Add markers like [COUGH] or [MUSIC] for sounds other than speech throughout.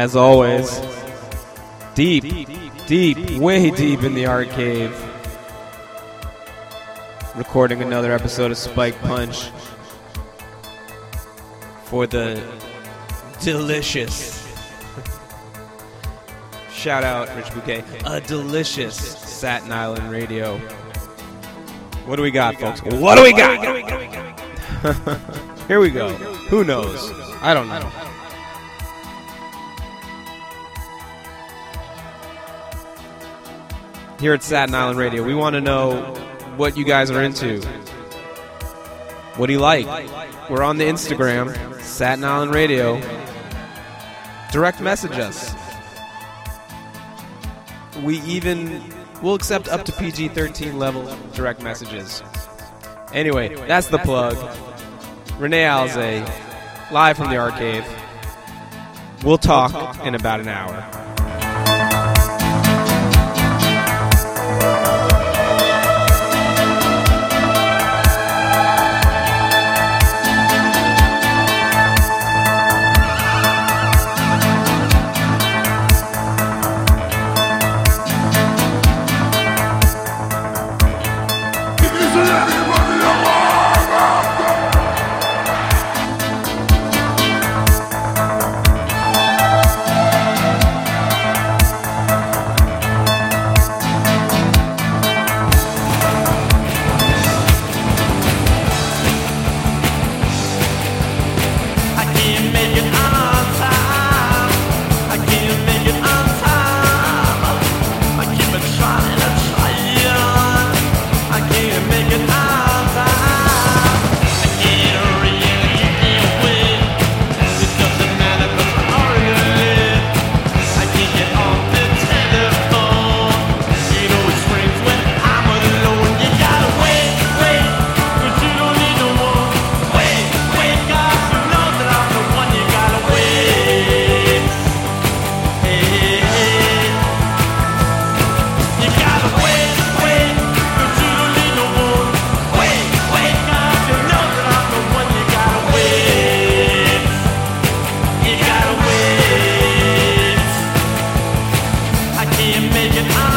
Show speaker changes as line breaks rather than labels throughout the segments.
as always, deep, deep, way deep in the art cave, recording another episode of Spiked Punch for the delicious. Shout out, Rich Bouquet. A delicious Satin Island radio. What do we got, folks? What do we got? [LAUGHS] Here we go. Who knows? I don't know. Here at Satin Island Radio, we want to know what you guys are into. What do you like? We're on the Instagram, Satin Island Radio. Direct message us. We even will accept up to PG 13 level direct messages. Anyway, that's the plug. Renee Alze, live from the arcade. We'll talk in about an hour.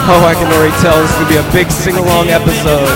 Oh, I can already tell this is going to be a big sing along episode.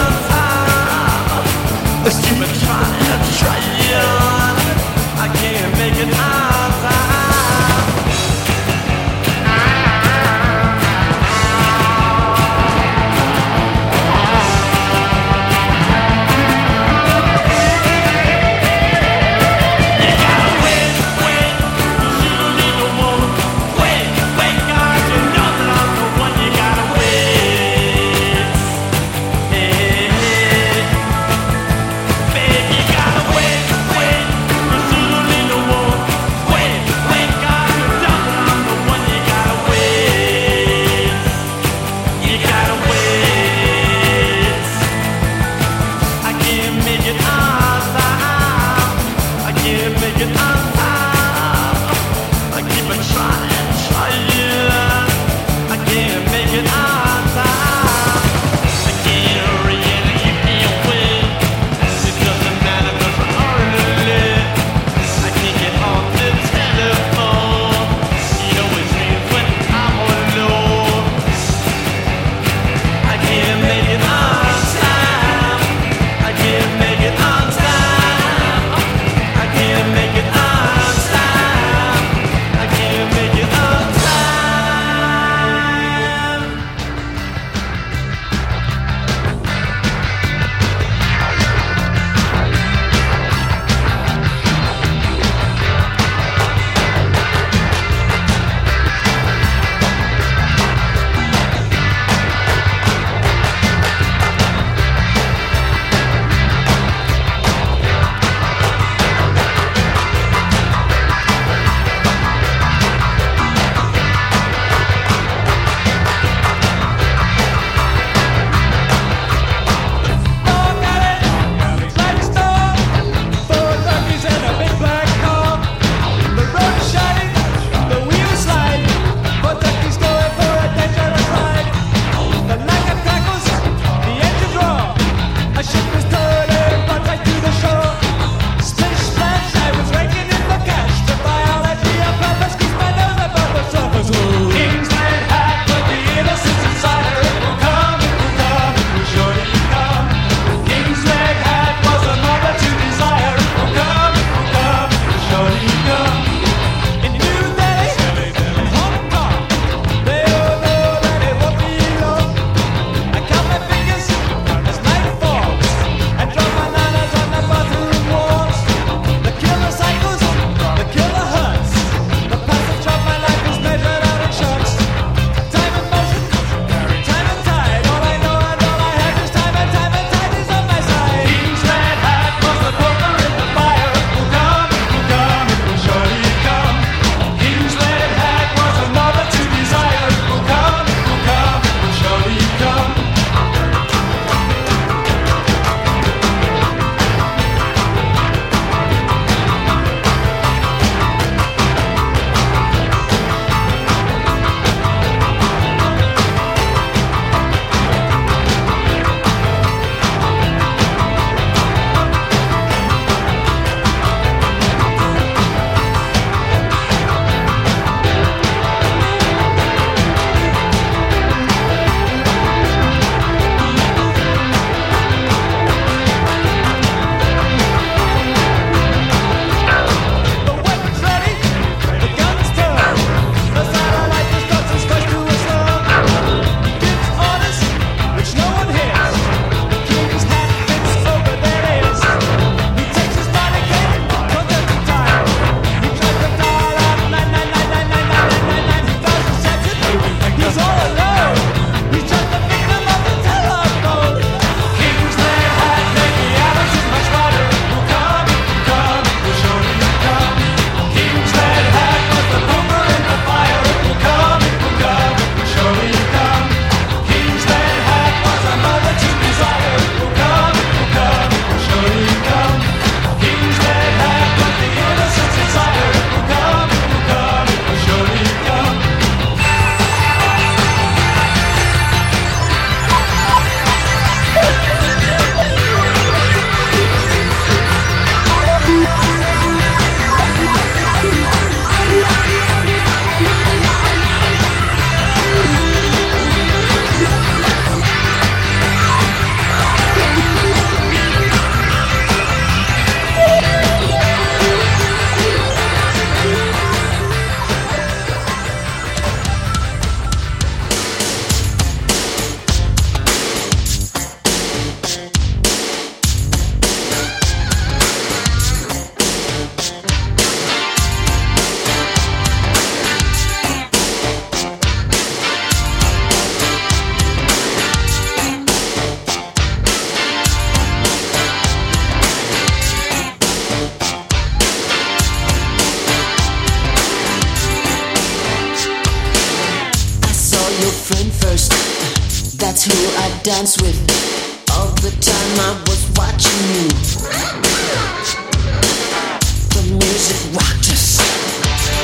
It
Music us.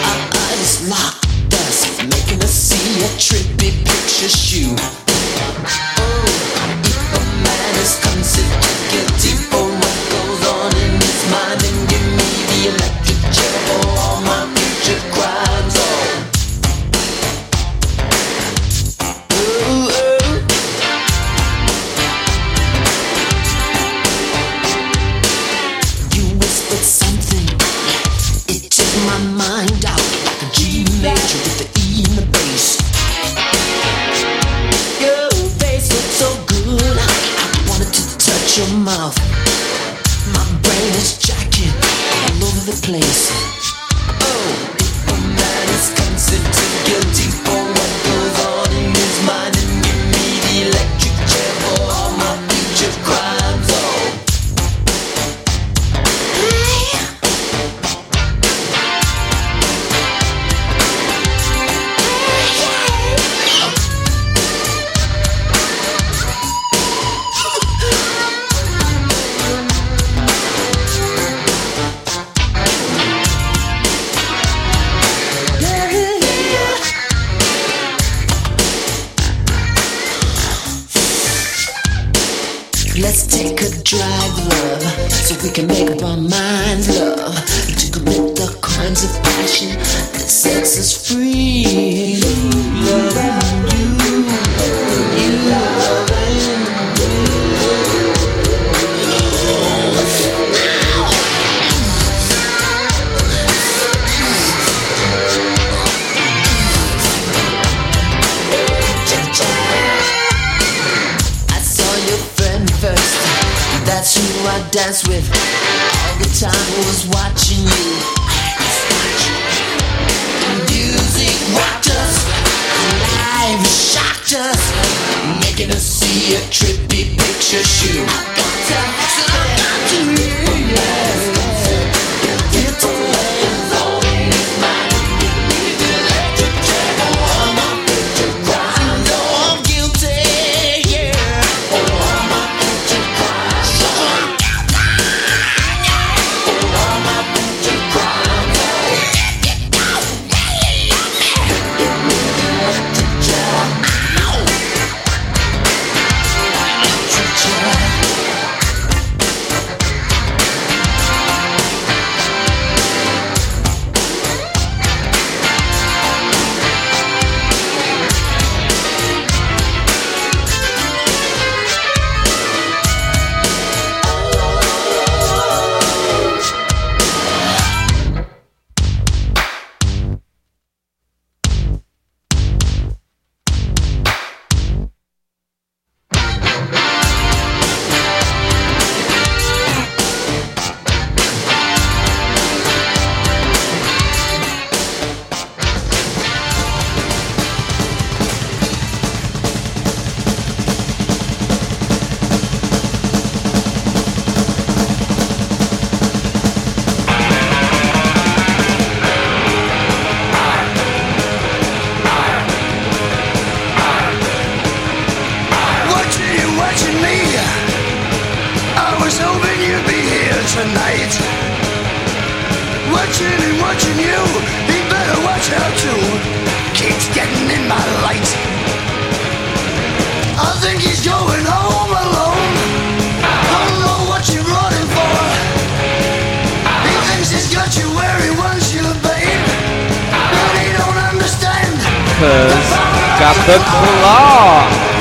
Our eyes locked us Making us see a trippy picture shoe dance with. All the time I was watching you. Music rocked us, life shocked us, making us see a trippy picture shoe. I got to, so I got to, yeah.
watching and watching you. He better watch out too. Keeps getting in my light. I think he's going home alone. I don't know what you running for. He thinks he's got you where he wants you, babe. But he don't understand.
Cause got the claw.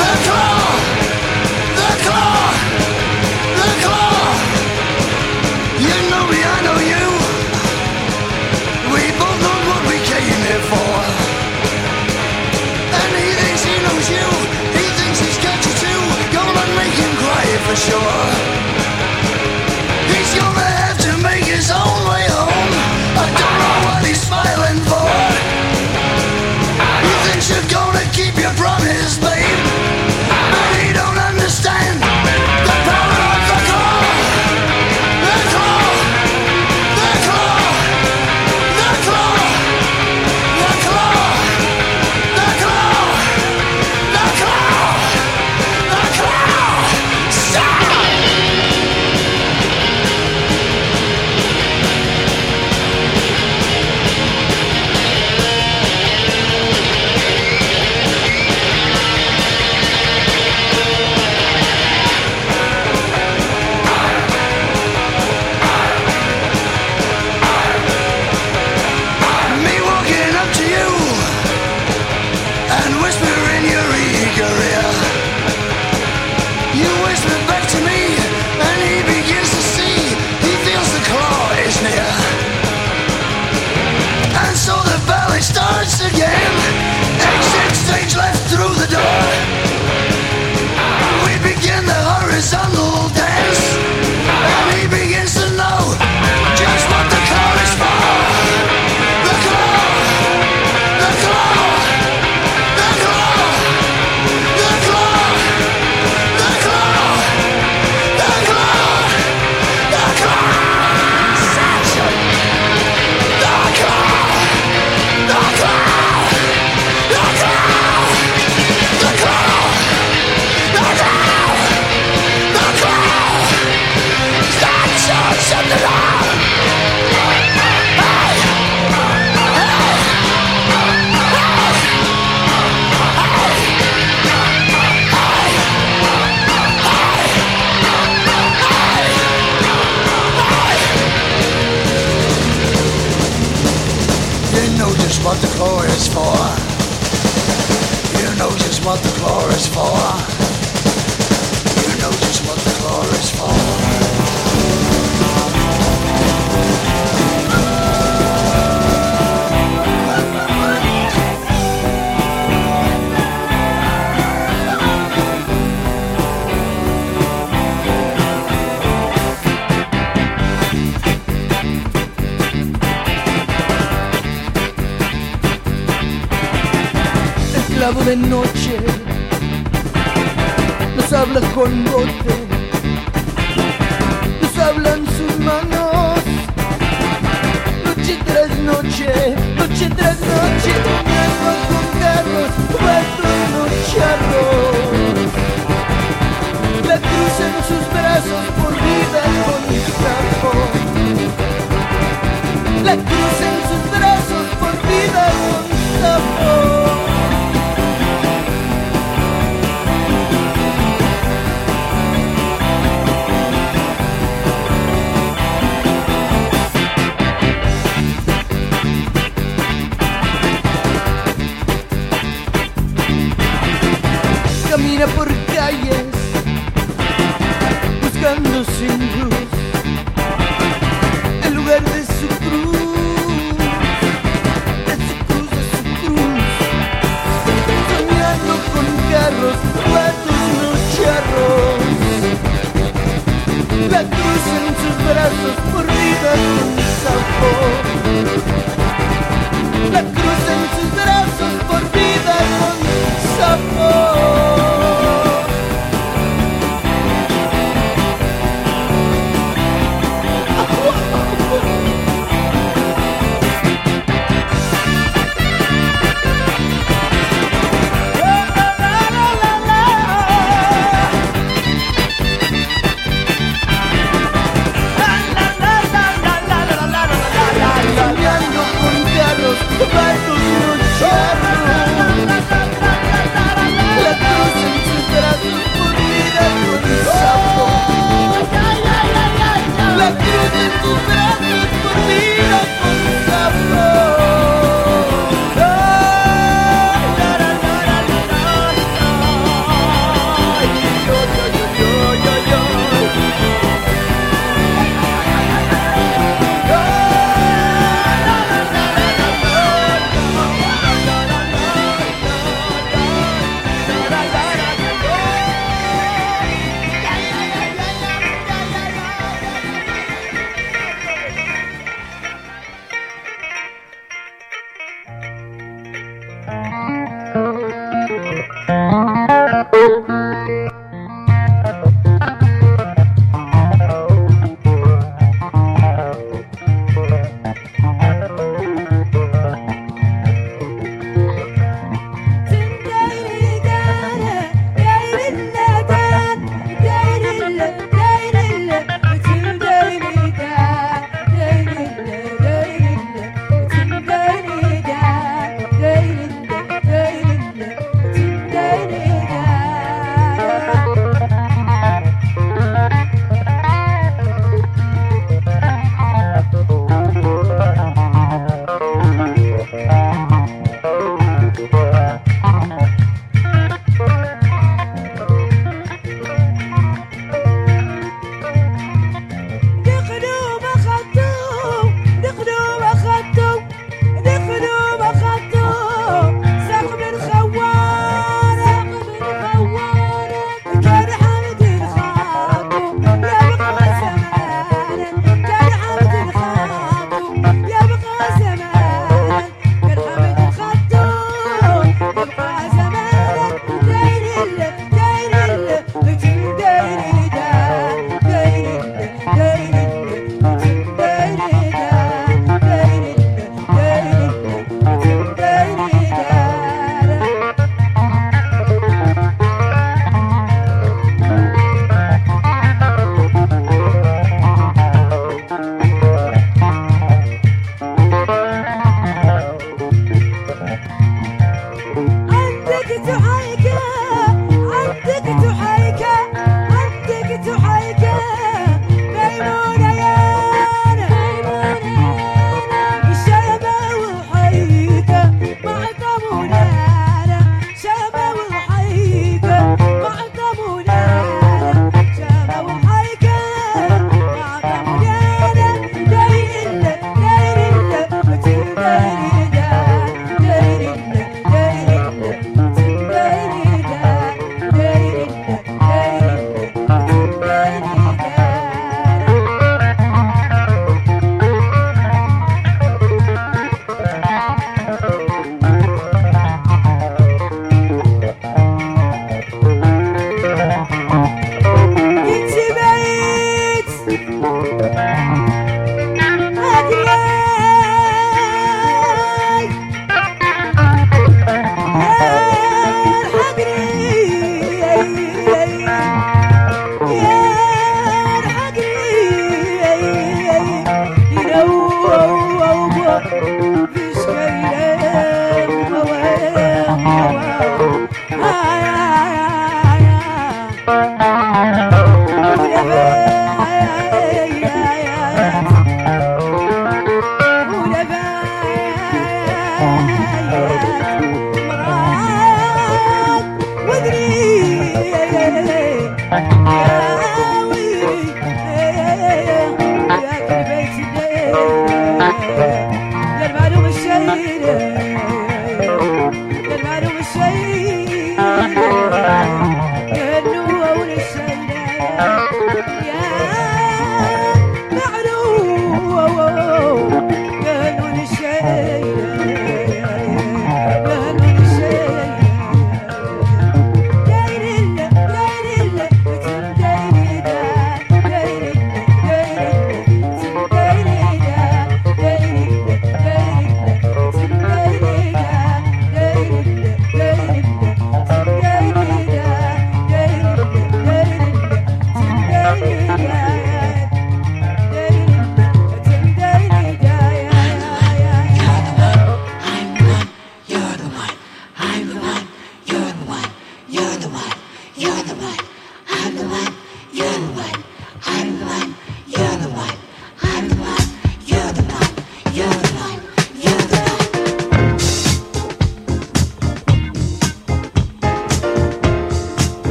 crucen sus brazos por
vidas contables.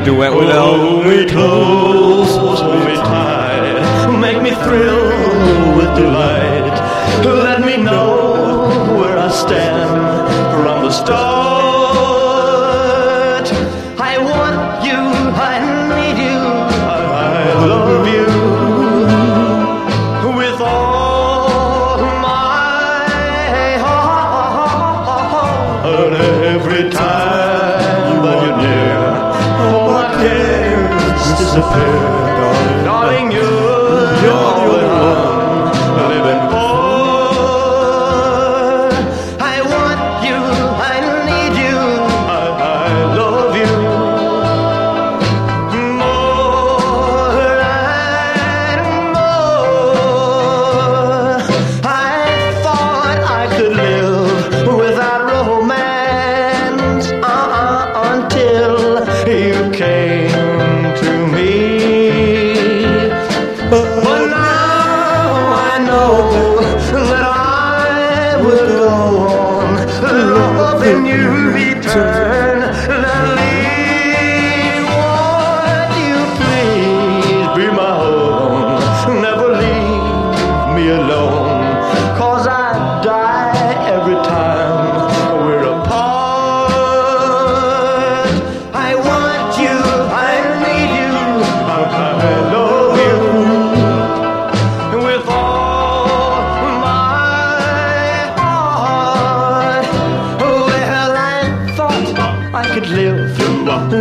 A duet with.
Hold me close, me tight, make me thrill with delight.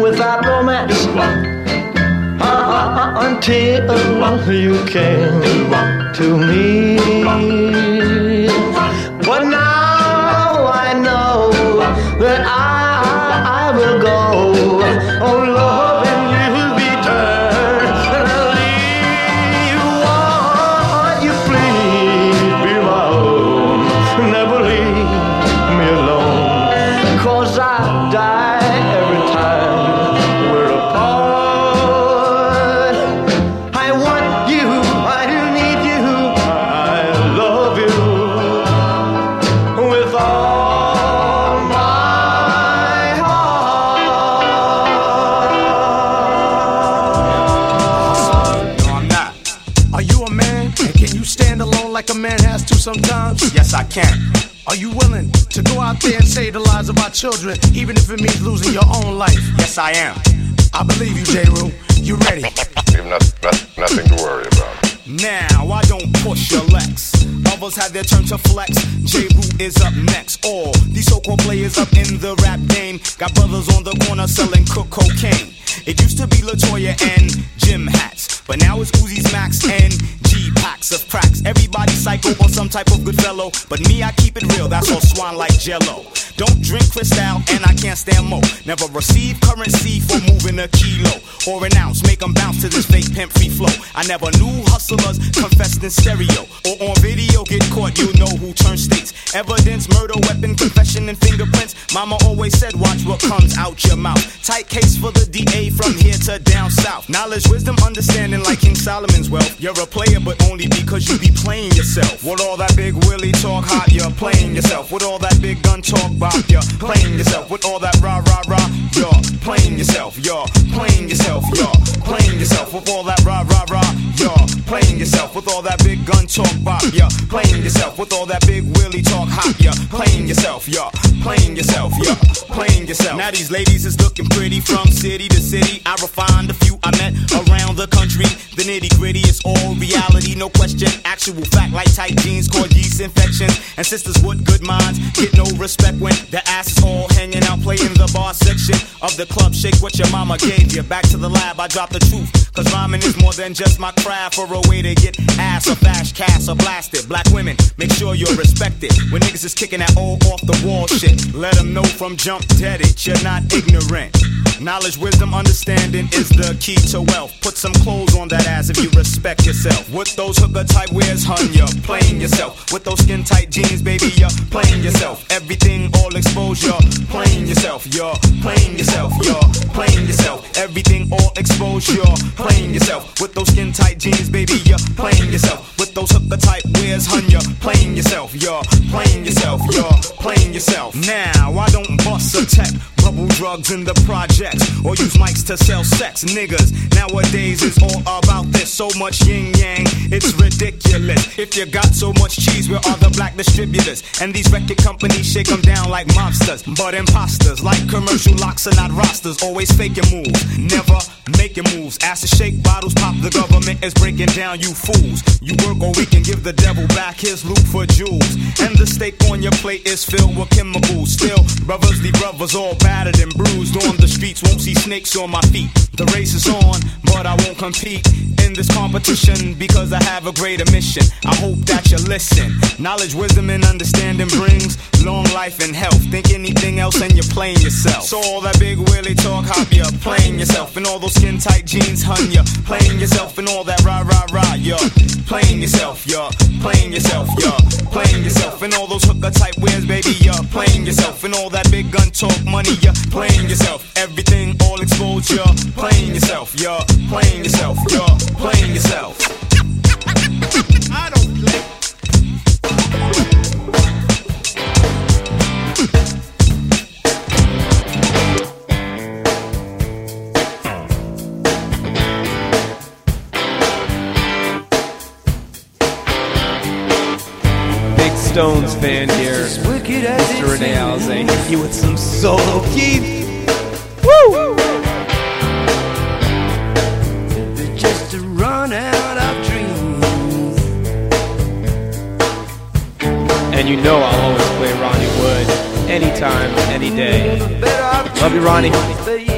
Without romance [LAUGHS] until you came to me. But now
the lives of our children, even if it means losing your own life? Yes, I am. I believe you, Jeru. You ready?
You've not, not, nothing to worry about.
Now, I don't push your Lex. Others have their turn to flex. Jeru is up next. All these so-called players up in the rap game got brothers on the corner selling cook cocaine. It used to be Latoya and Jim hats, but now it's Uzi's Max and G packs of cracks. Everybody psycho or some type of good fellow, but me I keep it real. That's all swan like Jello. Don't drink Cristal and I can't stand mo. Never receive currency for moving a kilo or an ounce. Make 'em bounce to this fake pimp free flow. I never knew hustlers confessed in stereo or on video. Get caught, you know who turns states. Evidence, murder, weapon, confession, and fingerprints. Mama always said, watch what comes out your mouth. Tight case for the DA from here to down south. Knowledge, wisdom, understanding like King Solomon's wealth. You're a player, but only because you be playing yourself. With all that big willy talk hot, you're playing yourself. With all that big gun talk bop, you're playing yourself. With all that rah rah rah, you're playing yourself. You're playing yourself. You're playing yourself. With all that rah rah rah, you're playing yourself. With all that big gun talk bop, you're playing yourself. With all that big willy talk hot, you're playing yourself. You're playing yourself. You're playing yourself. Now these ladies is looking pretty from city to city. I refined a few I met around the country. The nitty gritty is all reality, no question. Actual fact like tight jeans cause yeast infections. And sisters with good minds get no respect when the ass is all hanging out playing the bar section of the club. Shake what your mama gave you. Back to the lab, I drop the truth. Cause rhyming is more than just my craft or a way to get ass or flash, cast or blasted. Black women, make sure you're respected. When niggas is kicking that old off the wall shit, let them know from jump dead it. You're not ignorant. Knowledge, wisdom, understanding is the key to wealth. Put some clothes on that ass if you respect yourself. With those hooker type wears, hun, you're playing yourself. With those skin tight jeans, baby, you're playing yourself. Everything all exposed, you're playing yourself. You're playing yourself. You're playing yourself. Everything all exposed, you're playing yourself. With those skin tight jeans, baby, you're playing yourself. With those hooker type wears, hun, you're playing yourself. You're playing yourself. You're playing yourself. Now, I don't bust a tech, bubble drugs in the projects, or use mics to sell sex. Niggas, nowadays it's all about this. So much yin yang, it's ridiculous. If you got so much cheese, where are the black distributors? And these record companies shake them down like mobsters. But imposters, like commercial locks are not rosters, always faking moves, never making moves. To shake bottles, pop, the government is breaking down you fools. You work or we can give the devil back his loot for jewels. And the steak on your plate is filled with chemicals. Still, brothers be brothers, all battered and bruised on the streets. Won't see snakes on my feet. The race is on, but I won't compete in this competition because I have a greater mission. I hope that you listen. Knowledge, wisdom, and understanding brings long life and health. Think anything else and you're playing yourself. So all that big willy talk, hop, you're playing yourself. And all those skin tight jeans, hun, you're playing yourself. And all that rah rah rah, you're playing yourself, you're playing yourself, you're playing yourself. And all those hooker type wears, baby, you're playing yourself. And all that big gun talk, money, you're playing yourself. Everything all exposed, you're playing yourself, you're playing yourself, you're playing yourself. I don't play.
Big Stones fan here.
Wicked as
Mr.
it
Renee
seems.
Alizé hit you with some solo Keith. Woo!
Just run out of dreams.
And you know I'll always play Ronnie Wood anytime, any day. Love you, Ronnie.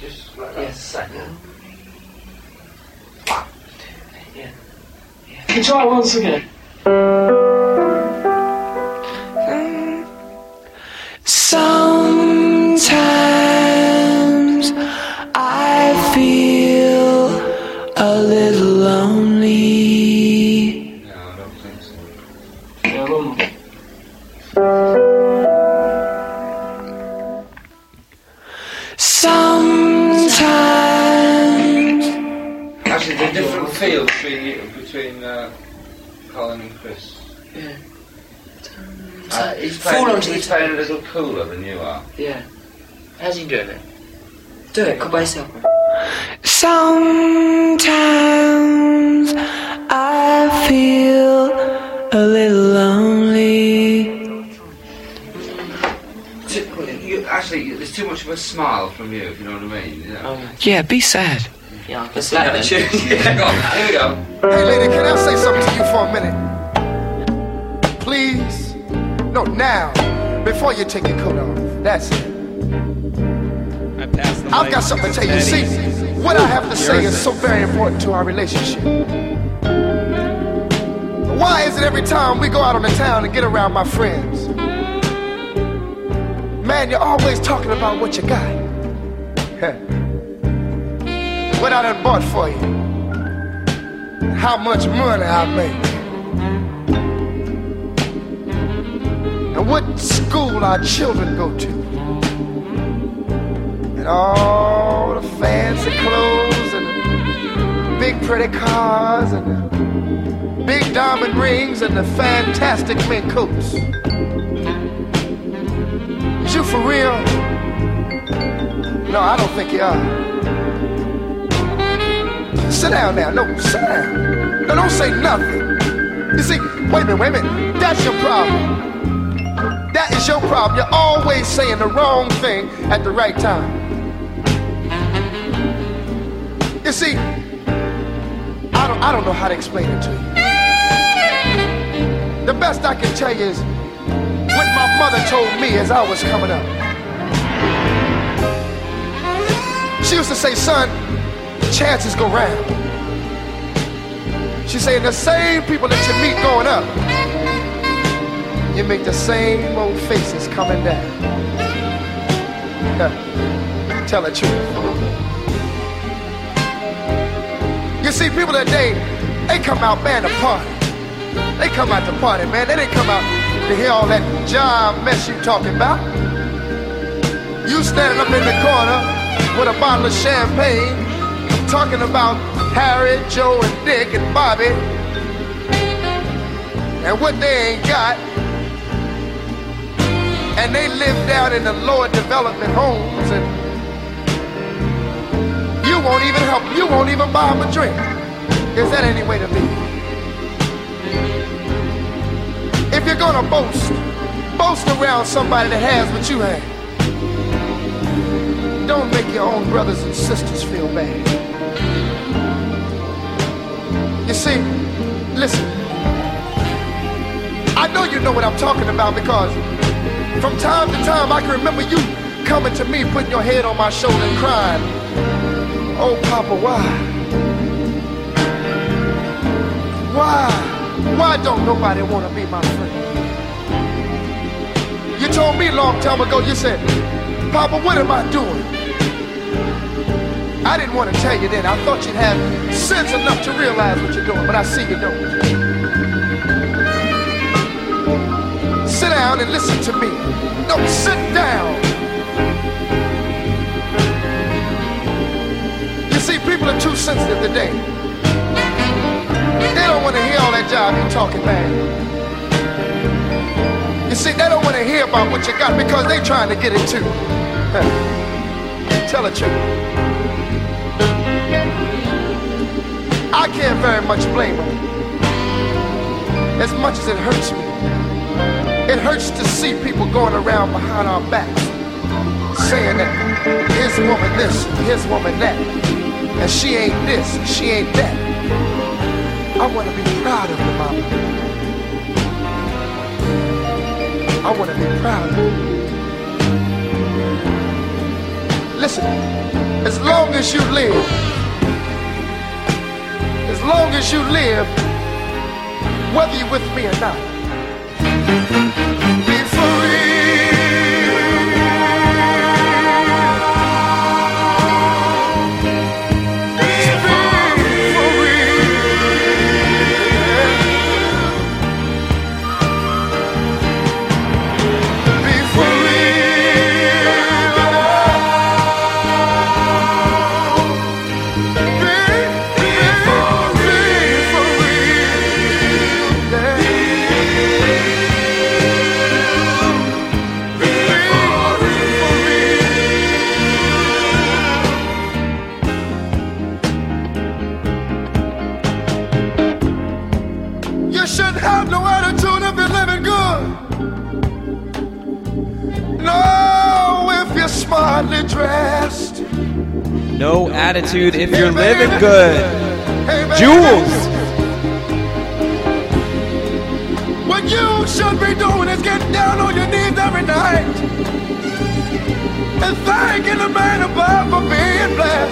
Just
like.
Yes.
Second.
Can you try once again?
A little
cooler than you are.
Yeah. How's he doing it? Do it, go by yourself.
Sometimes I feel a little lonely.
You, actually, there's too much of a smile from you, if you know what I mean. You know? Oh.
Yeah, be sad.
Yeah, I can slap the tune.
yeah, go on, here we go.
Hey, lady, can I say something to you for a minute? Please? No, now. Before you take your coat off. That's it.
I
I've got something to tell you. See, what I have to say is so very important to our relationship. Why is it every time we go out on the town and get around my friends? Man, you're always talking about what you got. what I done bought for you. How much money I make. School our children go to. And all the fancy clothes and big pretty cars and big diamond rings and the fantastic mink coats. Is you for real? No, I don't think you are. Sit down now. No, sit down. No, don't say nothing. You see, wait a minute, wait a minute. That's your problem. Your problem. You're always saying the wrong thing at the right time. You see, I don't, I don't know how to explain it to you. The best I can tell you is what my mother told me as I was coming up. She used to say, son, chances go round. She said, the same people that you meet going up, you make the same old faces coming down. Yeah. Tell the truth. You see, people today, they come out, man, to party. They come out to party, man. They didn't come out to hear all that job mess you talking about. You standing up in the corner with a bottle of champagne, talking about Harry, Joe, and Dick, and Bobby, and what they ain't got. And they live down in the lower development homes, and you won't even help. them. You won't even buy them a drink. Is that any way to be? If you're gonna boast, boast around somebody that has what you have. Don't make your own brothers and sisters feel bad. You see, listen. I know you know what I'm talking about because from time to time I can remember you coming to me, putting your head on my shoulder and crying. Oh, Papa, why? Why? Why don't nobody want to be my friend? You told me a long time ago, you said, Papa, what am I doing? I didn't want to tell you then. I thought you'd have sense enough to realize what you're doing, but I see you don't. Sit down and listen to me. No, sit down. You see, people are too sensitive today. They don't want to hear all that job you talking, man. You see, they don't want to hear about what you got because they're trying to get it too. [LAUGHS] Tell the truth. I can't very much blame them. As much as it hurts me. It hurts to see people going around behind our backs saying that his woman this, his woman that, and she ain't this, she ain't that. I want to be proud of you, mama. I want to be proud of you. Listen, as long as you live, as long as you live, whether you're with me or not, Thank you. Attitude if you're living good.
Jules.
What you should be doing is getting down on your knees every night and thanking the man above for being blessed.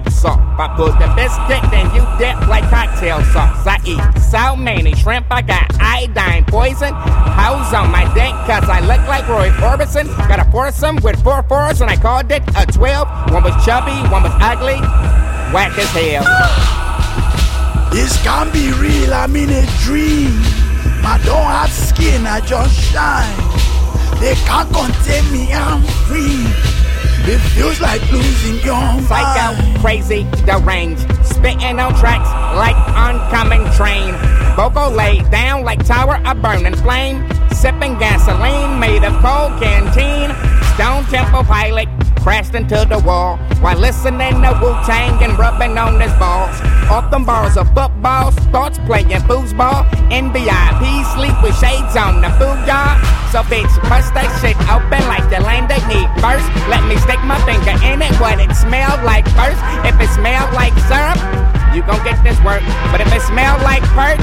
You
biscuit. I put the biscuit, then you dip like cocktail sauce. I eat so many shrimp, I got iodine poison. Hoes on my dick, cause I look like Roy Orbison. Got a foursome with four fours, and I called it a 12. One was chubby, one was ugly. Whack as hell.
This can't be real, I'm in a dream. I don't have skin, I just shine. They can't contain me, I'm free. It feels like losing your mind.
Psycho, crazy, deranged. Spitting on tracks like oncoming train. Vocal laid down like tower of burning flame. Sipping gasoline made of cold canteen. Stone Temple Pilot crashed into the wall while listening to Wu Tang and rubbing on his balls. Off them bars of football, starts playing foosball. NBIP sleep with shades on the booyah. So bitch, bust that shit open like the land they need first. Let me stick my finger in it, what it smelled like first. If it smelled like syrup, you gon' get this work. But if it smelled like perch,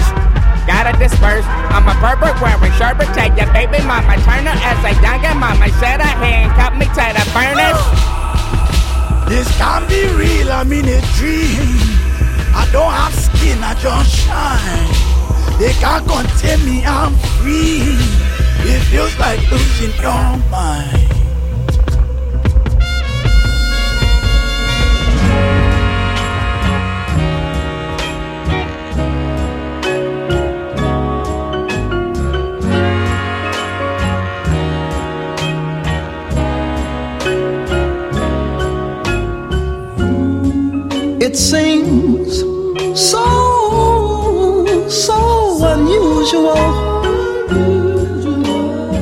gotta disperse. I'm a pervert wearing sherbet. Tell your baby mama turn her as a younger mama. Said her hand cut me to the furnace.
This can't be real, I'm in a dream. I don't have skin, I just shine. They can't contain me, I'm free.
It feels like losing your mind. It seems so, so unusual.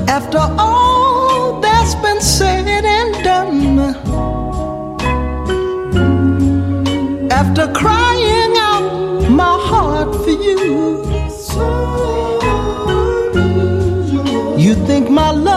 After all that's been said and done, after crying out my heart for you, you think my love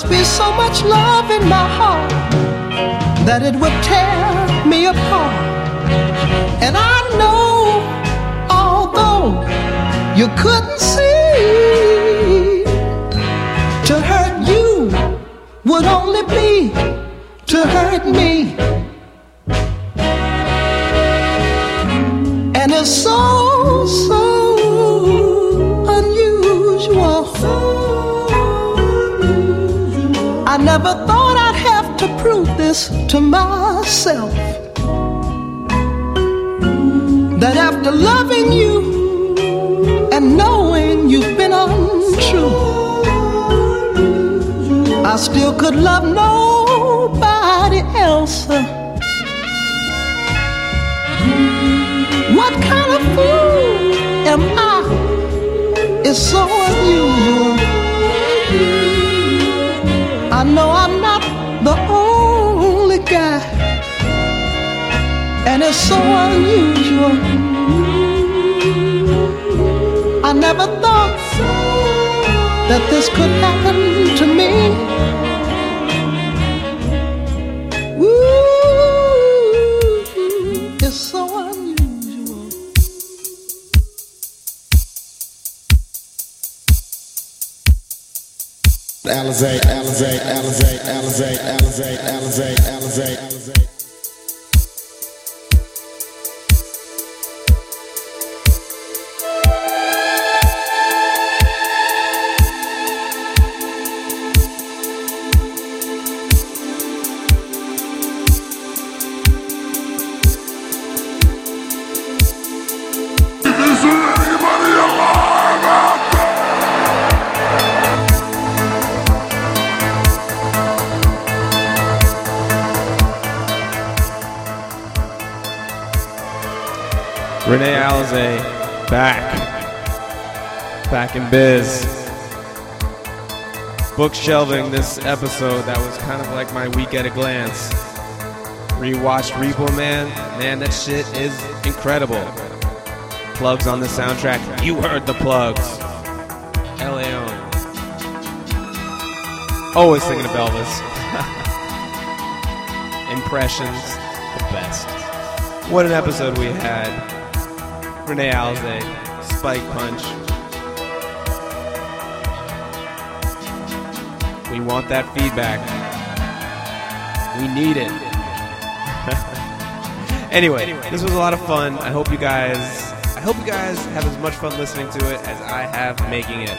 must be so much love in my heart that it would tear me apart. And I know, although you couldn't see, to hurt you would only be to hurt me. And it's so, so never thought I'd have to prove this to myself. That after loving you and knowing you've been untrue, I still could love nobody else. What kind of fool am I? It's so it's so unusual. I never thought that this could happen to me. Ooh, it's so unusual.
Alizé, Alizé, Alizé, Alizé, Alizé, Alizé, Alizé, Alizé.
In biz. Bookshelving this episode that was kind of like my week at a glance. Rewatched Repo Man. Man, that shit is incredible. Plugz on the soundtrack. You heard the Plugz. LAO. Always thinking of Elvis. [LAUGHS] Impressions, the best. What an episode we had. Renee Alizé, Spiked Punch. Want that feedback. We need it. [LAUGHS] anyway, this was a lot of fun. I hope you guys I hope you guys have as much fun listening to it as I have making it.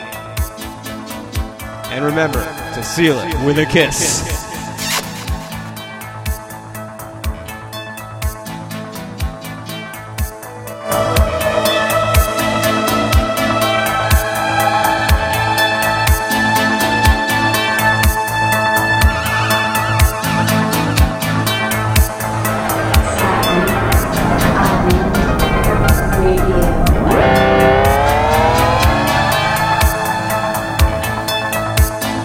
And remember to seal it with a kiss.